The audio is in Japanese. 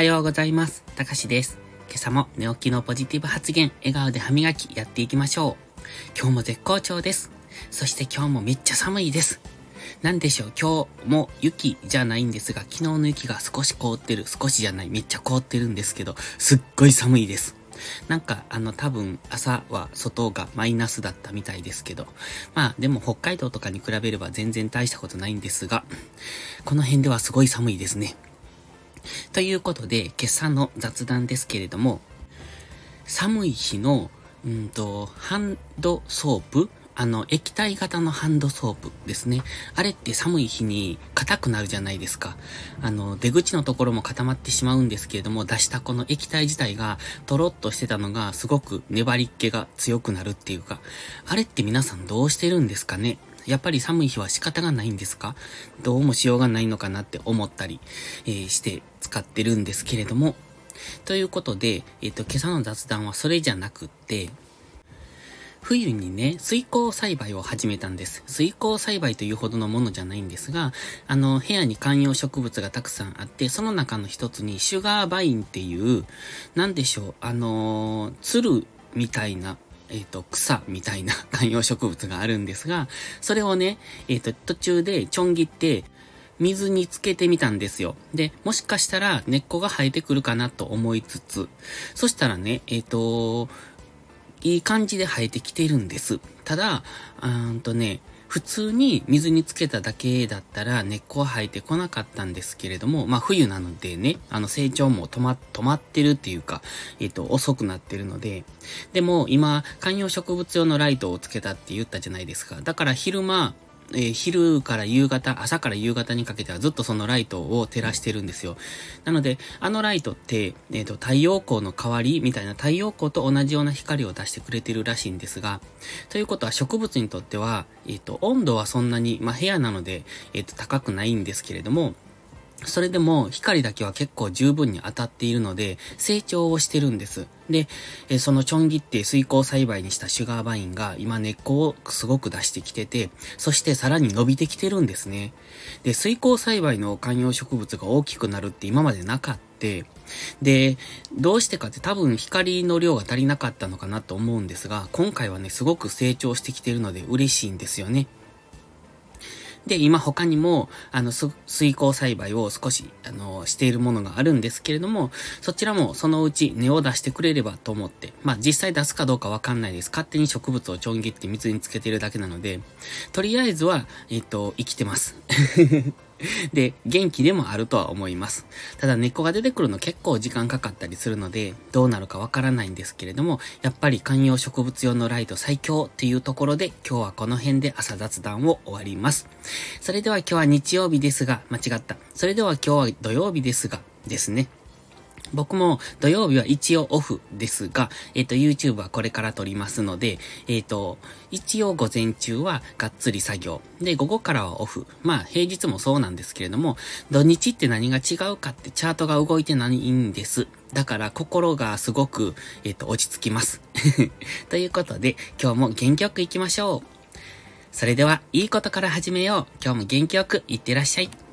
はようございます。たかしです。今朝も寝起きのポジティブ発言、笑顔で歯磨きやっていきましょう。今日も絶好調です。そして今日もめっちゃ寒いです。なんでしょう、今日も雪じゃないんですが、昨日の雪が少し凍ってる、少しじゃない、めっちゃ凍ってるんですけど、すっごい寒いです。なんか、あの、多分、朝は外がマイナスだったみたいですけど、まあ、でも北海道とかに比べれば全然大したことないんですが、この辺ではすごい寒いですね。ということで、今朝の雑談ですけれども、寒い日の、うんと、ハンドソープあの、液体型のハンドソープですね。あれって寒い日に硬くなるじゃないですか。あの、出口のところも固まってしまうんですけれども、出したこの液体自体がトロッとしてたのがすごく粘りっ気が強くなるっていうか、あれって皆さんどうしてるんですかね？やっぱり寒い日は仕方がないんですか？どうもしようがないのかなって思ったり、えー、して使ってるんですけれども。ということで、えっ、ー、と、今朝の雑談はそれじゃなくって、冬にね、水耕栽培を始めたんです。水耕栽培というほどのものじゃないんですが、あの、部屋に観葉植物がたくさんあって、その中の一つにシュガーバインっていう、なんでしょう、あの、鶴みたいな、えっ、ー、と、草みたいな 観葉植物があるんですが、それをね、えっ、ー、と、途中でちょん切って、水につけてみたんですよ。で、もしかしたら根っこが生えてくるかなと思いつつ、そしたらね、えっ、と、いい感じで生えてきてるんです。ただ、うーんとね、普通に水につけただけだったら根っこは生えてこなかったんですけれども、まあ冬なのでね、あの成長も止ま、止まってるっていうか、えっ、と、遅くなってるので、でも今、観葉植物用のライトをつけたって言ったじゃないですか。だから昼間、えー、昼から夕方、朝から夕方にかけてはずっとそのライトを照らしてるんですよ。なので、あのライトって、えっ、ー、と、太陽光の代わりみたいな太陽光と同じような光を出してくれてるらしいんですが、ということは植物にとっては、えっ、ー、と、温度はそんなに、まあ、部屋なので、えっ、と、高くないんですけれども、それでも光だけは結構十分に当たっているので成長をしてるんです。で、そのちょん切って水耕栽培にしたシュガーバインが今根っこをすごく出してきてて、そしてさらに伸びてきてるんですね。で、水耕栽培の観葉植物が大きくなるって今までなかった。で、どうしてかって多分光の量が足りなかったのかなと思うんですが、今回はね、すごく成長してきてるので嬉しいんですよね。で、今他にも、あの、水耕栽培を少し、あの、しているものがあるんですけれども、そちらもそのうち根を出してくれればと思って、まあ実際出すかどうかわかんないです。勝手に植物をちょん切って水につけてるだけなので、とりあえずは、えっと、生きてます。で、元気でもあるとは思います。ただ根っこが出てくるの結構時間かかったりするので、どうなるかわからないんですけれども、やっぱり観葉植物用のライト最強っていうところで、今日はこの辺で朝雑談を終わります。それでは今日は日曜日ですが、間違った。それでは今日は土曜日ですが、ですね。僕も土曜日は一応オフですが、えっ、ー、と、YouTube はこれから撮りますので、えっ、ー、と、一応午前中はがっつり作業。で、午後からはオフ。まあ、平日もそうなんですけれども、土日って何が違うかってチャートが動いてないんです。だから心がすごく、えっ、ー、と、落ち着きます。ということで、今日も元気よく行きましょう。それでは、いいことから始めよう。今日も元気よくいってらっしゃい。